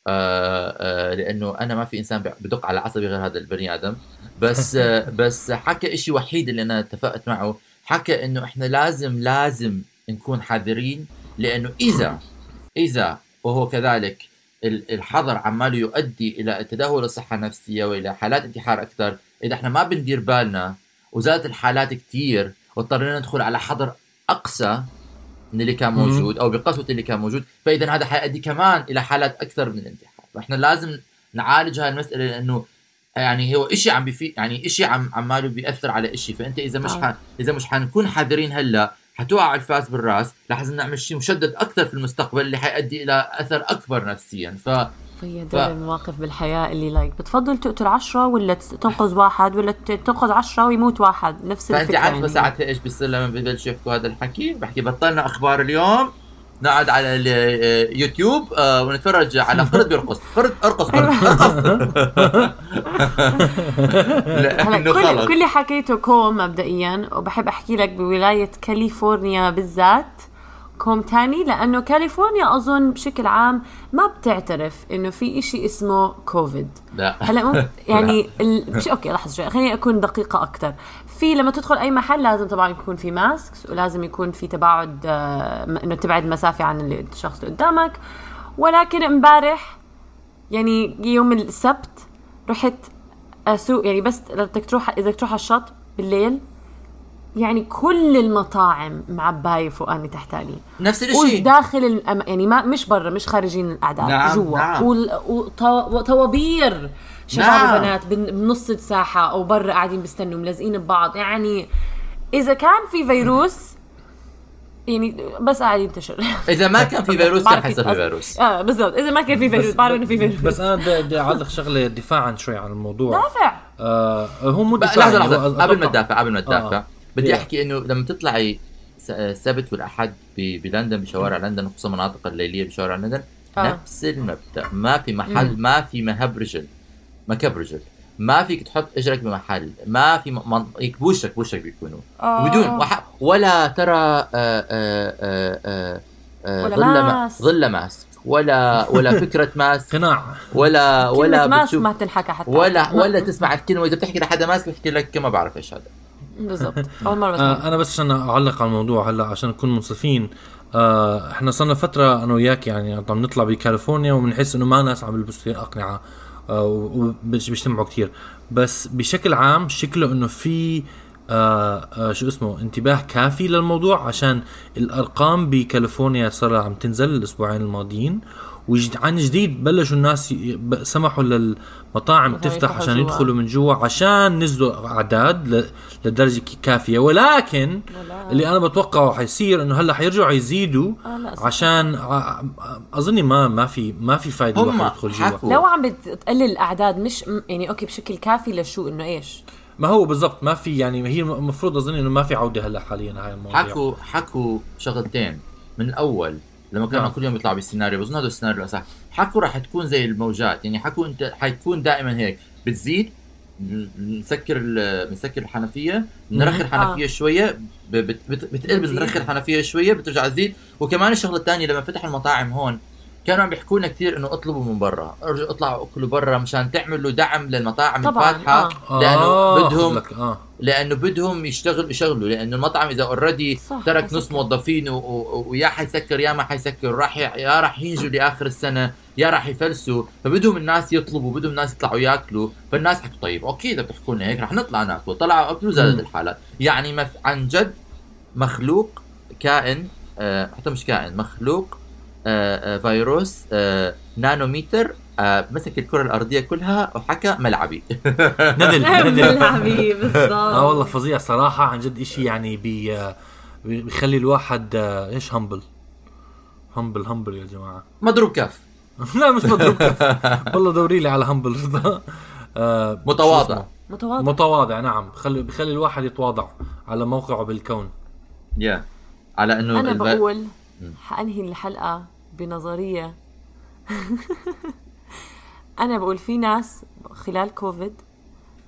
آه آه لأنه أنا ما في إنسان بدق على عصبي غير هذا البني آدم. بس آه بس حكى شيء وحيد اللي أنا اتفقت معه. حكى إنه إحنا لازم لازم نكون حذرين لأنه اذا إذا وهو كذلك الحظر عماله يؤدي إلى تدهور الصحة النفسية وإلى حالات انتحار أكثر إذا إحنا ما بندير بالنا وزادت الحالات كتير واضطرينا ندخل على حظر اقسى من اللي كان. موجود أو بقسوة اللي كان موجود فإذا هذا حيؤدي كمان إلى حالات أكثر من الانتحار فإحنا لازم نعالج هاي المسألة لأنه يعني هو إشي عم بفي يعني إشي عم عماله بيأثر على إشي فأنت إذا مش آه. ح... إذا مش حنكون حذرين هلأ حتوقع الفاس بالراس. لازم نعمل شيء مشدد أكثر في المستقبل اللي حيؤدي إلى أثر أكبر نفسيا. ف في ف- هدول المواقف بالحياة اللي like بتفضل تقتل عشرة ولا تنقذ واحد ولا تنقذ عشرة ويموت واحد؟ نفس فأنت الفكرة عارفة يعني. ساعتها إيش بيصير لما ببلشوا يحكوا هذا الحكي؟ بحكي بطلنا أخبار اليوم. نقعد على اليوتيوب آه، ونتفرج على قرد بيرقص. قرد أرقص قرد ارقص لأنه كل خلص. كل اللي حكيته كوم مبدئيا وبحب أحكي لك بولاية كاليفورنيا بالذات. كوم تاني لأنه كاليفورنيا أظن بشكل عام ما بتعترف إنه في إشي اسمه كوفيد. لا. هلا يعني ال... مش okay لحظة شوي خليني أكون دقيقة أكثر في لما تدخل أي محل لازم طبعا يكون في ماسكس ولازم يكون في تباعد آه، إنه تبعد مسافة عن الشخص اللي قدامك. ولكن امبارح يعني يوم السبت رحت أسوق يعني بس بدك تروح إذا تروح على الشط بالليل يعني كل المطاعم معباية فوقاني تحتاني نفس الشيء وداخل الأم... يعني ما مش برا مش خارجين الاعداد نعم، جوا. نعم. وال- وطو- وطوابير. شباب نعم. وبنات بن- بنص الساحه أو برا قاعدين بيستنوا ملزقين ببعض. يعني إذا كان في فيروس يعني بس قاعد ينتشر. إذا ما كان في فيروس كان حيصير في فيروس. آه بالضبط. إذا ما كان في فيروس بعرف إنه في فيروس. بس أنا بدي بدي أعلق شغلة دفاعا شوي عن الموضوع. دافع. آه هو مو دفاع لحظة لحظة. قبل ما تدافع قبل ما تدافع آه. بدي يا. أحكي إنه لما تطلعي س- السبت والأحد ب- بلندن بشوارع لندن خصوصا المناطق الليلية بشوارع لندن آه. نفس المبدأ. ما في محل ما في مهب رجل. مكب رجل ما فيك تحط إجرك بمحل. ما في من... هيك بوشك بوشك بيكونوا. آه. بدون وح... ولا ترى آه، آه، آه، آه، آه، ولا ظل ما- ماسك. ظل ماسك ولا ولا فكرة ماسك قناع ولا ولا ماسك بتشوف ما تنحكى حتى. ولا ولا تسمع الكلمة. اذا بتحكي لحدا ماسك بيحكي لك ما بعرف إيش هذا. بالضبط. أول مرة بسمع. آه أنا بس عشان أعلق على الموضوع هلأ عشان نكون منصفين. آه إحنا صرنا فترة أنا وياك يعني عم نطلع بكاليفورنيا وبنحس إنه ما ناس عم يلبسوا أقنعة. وبيجتمعوا كتير. بس بشكل عام شكله إنه في آه آه شو اسمه انتباه كافي للموضوع عشان الأرقام بكاليفورنيا صار عم تنزل الأسبوعين الماضيين. وعن جديد بلشوا الناس سمحوا للمطاعم تفتح عشان. يدخلوا من جوا عشان نزلوا أعداد ل- لدرجة كافية. ولكن ولا- اللي أنا بتوقعه حيصير إنه هلأ حيرجعوا يزيدوا آه. عشان أظني ما ما في ما في الواحد يدخل جوا. لو عم بتقلل الأعداد مش يعني أوكي بشكل كافي لشو؟ إنه إيش؟ ما هو بالضبط ما في يعني هي المفروض اظن إنه ما في عودة هلأ حاليا هاي المواضيع. حكوا حكوا شغلتين. من الأول لما كانوا نعم. كل يوم يطلعوا بالسيناريو بظن هذا السيناريو صح حكوا راح تكون زي الموجات يعني حكوا انت حيكون دائما هيك. بتزيد بنسكر بنسكر الحنفية بنرخي الحنفية شوية بت- بت- بتقل. بنرخي الحنفية شوية بترجع تزيد. وكمان الشغلة الثانية لما فتحوا المطاعم هون كانوا عم بيحكوا لنا كثير إنه اطلبوا من برا. ارجعوا اطلعوا اكلوا برا مشان تعملوا دعم للمطاعم طبعاً، الفاتحة. آه. لأنه آه، بدهم خذ لك، آه. لأنه بدهم يشتغل يشغلوا. لأنه المطعم إذا اوريدي ترك. نص موظفينه و- ويا حيسكر يا ما حيسكر راح يا راح ينجوا لآخر السنة يا راح يفلسوا. فبدهم الناس يطلبوا بدهم الناس يطلعوا ياكلوا. فالناس حكوا طيب okay إذا بتحكوا لنا هيك رح نطلع ناكل. طلعوا أكلوا زادت. الحالات. يعني مف... عن جد مخلوق كائن آه حتى مش كائن مخلوق آه آه فيروس آه نانوميتر آه مسك الكرة الأرضية كلها وحكى ملعبي. نزل نزل بالحبيب بالضبط. آه والله فظيع صراحة عن جد إشي يعني بي آه، بي- بيخلي الواحد آه، إيش همبل همبل همبل يا جماعة. مضروب كف. لا مش مضروب كف. والله دوري لي على همبل رضا آه، متواضع. متواضع. متواضع نعم. بخلي بخلي الواحد يتواضع على موقعه بالكون. يا على إنه أنا الب- بقول. حأنهي الحلقة بنظرية. أنا بقول في ناس خلال كوفيد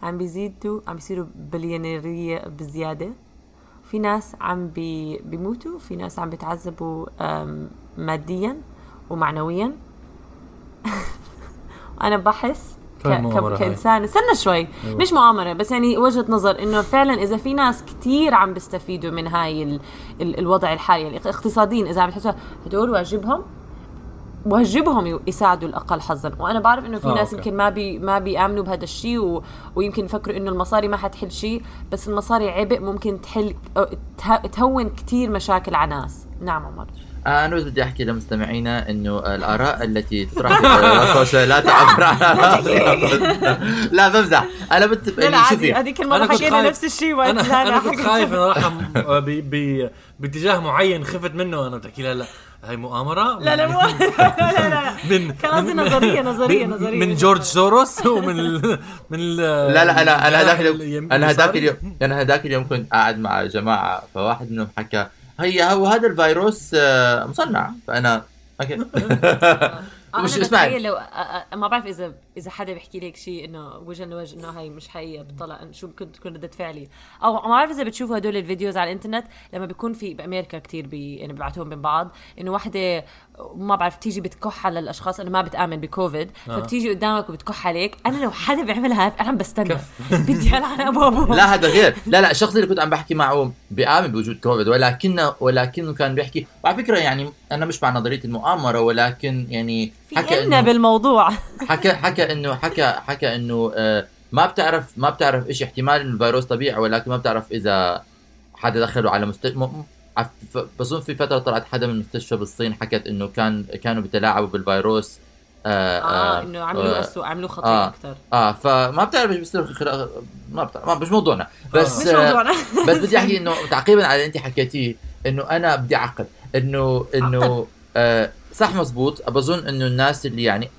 عم بيزيدوا عم بيصيروا بليونيرية بزيادة. في ناس عم بي بيموتوا في ناس عم بيتعذبوا أم، ماديا ومعنويا. أنا بحس ك... كإنسان. استنى شوي. أيوة. مش مؤامرة بس يعني وجهة نظر إنه فعلا إذا في ناس كتير عم بيستفيدوا من هاي ال... ال... الوضع الحالي يعني اقتصاديين إذا عم تحسوا هدول واجبهم؟ واجبهم يساعدوا الأقل حظا. وأنا بعرف إنه في آه، ناس. يمكن ما بي ما بيآمنوا بهذا الشيء و... ويمكن يفكروا إنه المصاري ما حتحل شيء بس المصاري عبء ممكن تحل. تهون كتير مشاكل على ناس. نعم عمر. أنا بس بدي أحكي لمستمعينا إنه الآراء التي تطرح السوشيال لا تعبر. عن لا بمزح. أنا بت لا يعني عادي شوفي. هذيك أنا المره حكينا خايف. نفس الشيء وقت أنا لا أنا كنت خايف إنه راح ب- ب- باتجاه معين خفت منه أنا بتحكي لا لا. هاي مؤامرة؟ لا لا مو لا لا لا. من من- نظرية- نظرية- من- نظرية. من جورج سوروس ومن ال من ال لا لا أنا أنا هذاك اليوم أنا هذاك. اليوم أنا هذاك اليوم كنت قاعد مع جماعة فواحد منهم حكى هي هو هذا الفيروس آه، مصنع. فانا okay. مش أنا اسمعي. لو ما بعرف اذا إذا حدا بيحكي لك شيء إنه وجها لوجه إنه هاي مش حقيقة بطلع شو كنت تكون رده فعلي أو ما بعرف إذا بتشوفوا هدول ال videos على الإنترنت لما بيكون في بأمريكا كتير بي يعني بيبعتوهم من بعض إنه وحدة ما بعرف تيجي بتكح على الأشخاص اللي ما بتآمن بكوفيد آه. فبتيجي قدامك وبتكح عليك. أنا لو حدا بيعملها أنا عم بستنى. بدي ألعن أبو أبو. لا هذا غير. لا لا الشخص اللي كنت عم بحكي معه بيآمن بوجود كوفيد ولكنه ولكنه كان بيحكي. وعلى فكرة يعني أنا مش مع نظرية المؤامرة ولكن يعني في حكى إلنا إنه بالموضوع. حكى حكى إنه حكى حكى إنه آه، ما بتعرف ما بتعرف إيش احتمال الفيروس طبيعي ولكن ما بتعرف إذا حدا دخله على مستشفى بظن في فترة طلعت حدا من المستشفى بالصين حكت إنه كان كانوا بيتلاعبوا بالفيروس آه آه إنه عملوه آه، اسوء عملوه خطير آه. أكثر آه فما بتعرف إيش بيصير خلال ما بتعرف ما مش موضوعنا. بس مش آه موضوعنا. بس بدي أحكي إنه تعقيبا على اللي أنت حكيتيه إنه أنا بدي أعقل. انه إنه آه صح مزبوط. بظن إنه الناس اللي يعني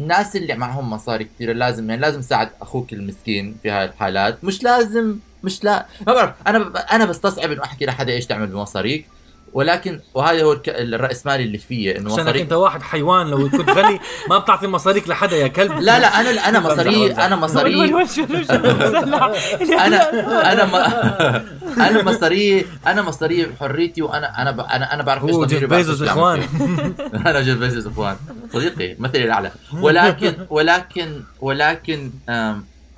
الناس اللي معهم مصاري كثير لازم يعني لازم تساعد أخوك المسكين في هاي الحالات. مش لازم مش لا ما بعرف أنا ب... أنا بستصعب إنه أحكي لحدا إيش تعمل بمصاريك ولكن وهذا هو الك... الرأسمالي اللي فيه إنه عشانك مصاريك أنت واحد حيوان لو كنت غني ما بتعطي مصاريك لحدا يا كلب لا لا أنا أنا مصاري أنا مصاري. أنا أنا أنا مصاري أنا مصاري حريتي وأنا أنا. أنا أنا بعرف إيش ضميري بيزوس إخوان. أنا جيف بيزوس إخوان صديقي مثلي الأعلى ولكن ولكن ولكن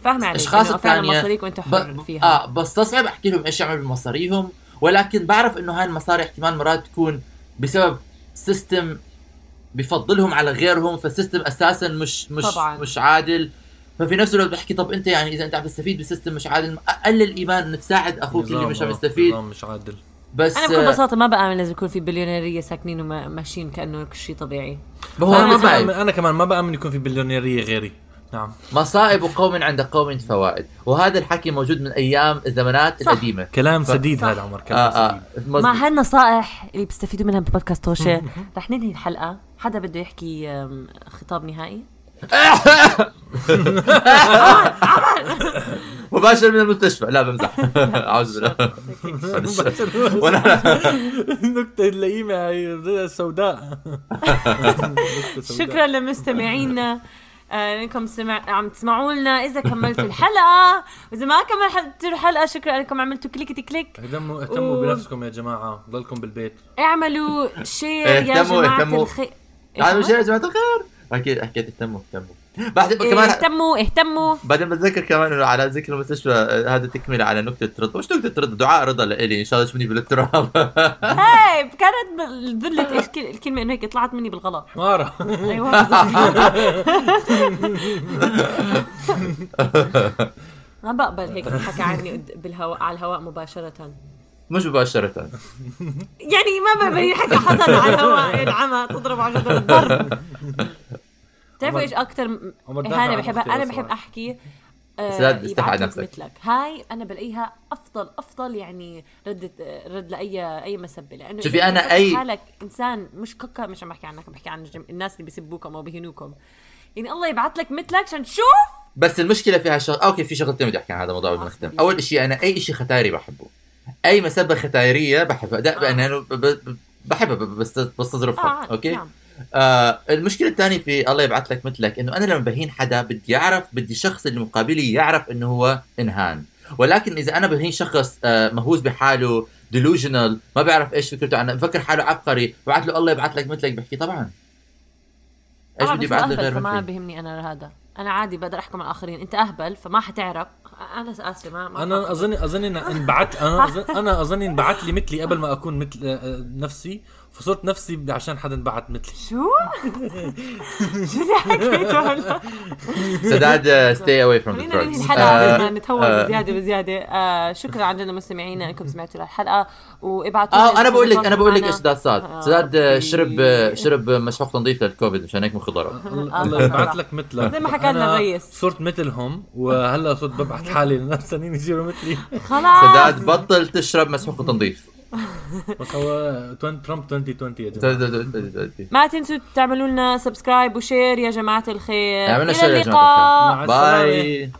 فاهمة عليك أشخاص إنه فعلا الثانية مصاريك وأنت ب... حر فيها. آه بستصعب أحكي لهم إيش يعملوا بمصاريهم ولكن بعرف إنه هاي المصاري احتمال مرات تكون بسبب system بفضلهم على غيرهم فال system أساسا مش مش طبعاً. مش عادل. ففي نفس الوقت بحكي طب أنت يعني إذا أنت عم تستفيد ب system مش عادل أقل الإيمان انه تساعد أخوك اللي مش عم آه، يستفيد. مش عادل. بس أنا بكل آه، بساطة ما بآمن لازم يكون في بليونيرية ساكنين وماشيين كأنه شيء طبيعي. ما هو أنا ما بأمن أنا كمان ما بآمن يكون في بليونيرية غيري. نعم. مصائب قوم عند قوم فوائد. وهذا الحكي موجود من أيام الزمانات صح. القديمة. كلام ف- سديد. هذا عمر آه كلام آه سديد. مزبوط. مع هالنصائح اللي بيستفيدوا منها ببودكاست توشي رح ننهي الحلقة. حدا بده يحكي خطاب نهائي؟ مباشر من المستشفى. لا بمزح. أعوذ بالله. وأنا النكتة اللئيمة هي السوداء شكرا لمستمعينا. آه، إنكم سمع... عم تسمعوا لنا. إذا كملتوا الحلقة واذا ما كملتوا الحلقة شكرا انكم عملتوا click تي click. اهتموا اهتموا و- بنفسكم يا جماعة. ضلكم بالبيت. اعملوا share يا اهتموا- جماعة اهتموا. الخير هذا مش يا جماعة الخير. حكيت حكيت اهتموا اهتموا. بعد كمان اهتموا اهتموا. بعدين بتذكر كمان إنه على ذكر المستشفى آه، هذا تكملة على نكتة رضا مش نكتة رضا دعاء رضا لإلي إن شاء الله تشوفني بالتراب. هاي كانت ذلة إيش كل- الكلمة إنه هيك طلعت مني بالغلط. مارا أيوه. ما بقبل هيك حكى عني بالهواء على الهواء مباشرة. مش مباشرة. يعني ما بقبل يحكى حدا على الهواء العمى تضرب على جدر الضرب. بتعرفوا إيش أكثر اهانه بحبها أختي أنا بحب. أحكي آه، سداد، استحى يبعت لك نفسك. مثلك هاي أنا بلاقيها افضل أفضل يعني رد رد لاي أي مسبة لأنه شوفي أنت أي- حالك إنسان مش كوكا مش عم بحكي عنك عم بحكي عن. الناس اللي بيسبوكم أو بيهنوكم يعني الله يبعث لك مثلك عشان تشوف بس المشكلة فيها شغل okay في شغلتين بدي أحكي عن هذا الموضوع قبل ما نختم أول شيء أنا أي شيء ختايري بحبه أي مسبة ختايريه بحبها دا آه. أنا ب- ب- بحبها بستظرفها آه okay نعم. آه المشكلة الثانية في الله يبعث لك مثلك إنه أنا لما بهين حدا بدي يعرف بدي الشخص اللي مقابلي يعرف إنه هو إنهان. ولكن إذا أنا بهين شخص آه مهووس بحاله ديلوجنال ما بيعرف إيش فكرته عنه بفكر حاله عبقري ببعث له الله يبعث لك مثلك بحكي طبعا. إيش آه، بدي لي أهبل، غير مثلي؟ بيهمني أنا هذا. أنا عادي بقدر أحكم على الآخرين. أنت أهبل فما حتعرف. أنا آسفة ما, ما أنا اظن أظن ان انبعت أنا أظن أنا أظن انبعت لي مثلي قبل ما أكون مثل آه، نفسي. فصرت نفسي عشان حدا انبعت مثلي شو؟ شو اللي حكيته هلا؟ سداد stay away from خلينا ننهي ذا الحلقة بدنا نتهور آه. بزيادة بزيادة آه شكرا عن جد مستمعينا انكم سمعتوا للحلقه وابعتوا آه أنا بقول لك أنا بقول لك. إيش سداد صار سداد. شرب شرب مسحوق تنظيف للكوفيد مشان هيك مخ ضرب الله يبعث لك مثلك زي ما حكى لنا أنا الرئيس. صرت مثلهم وهلا صرت ببعث حالي لناس ثانيين يصيروا مثلي خلاص سداد بطل تشرب مسحوق تنظيف بس هو ترامب 2020 يا جماعة ما تنسوا تعملوا لنا subscribe و share يا جماعة الخير اعملنا إلى share يا. جماعة. باي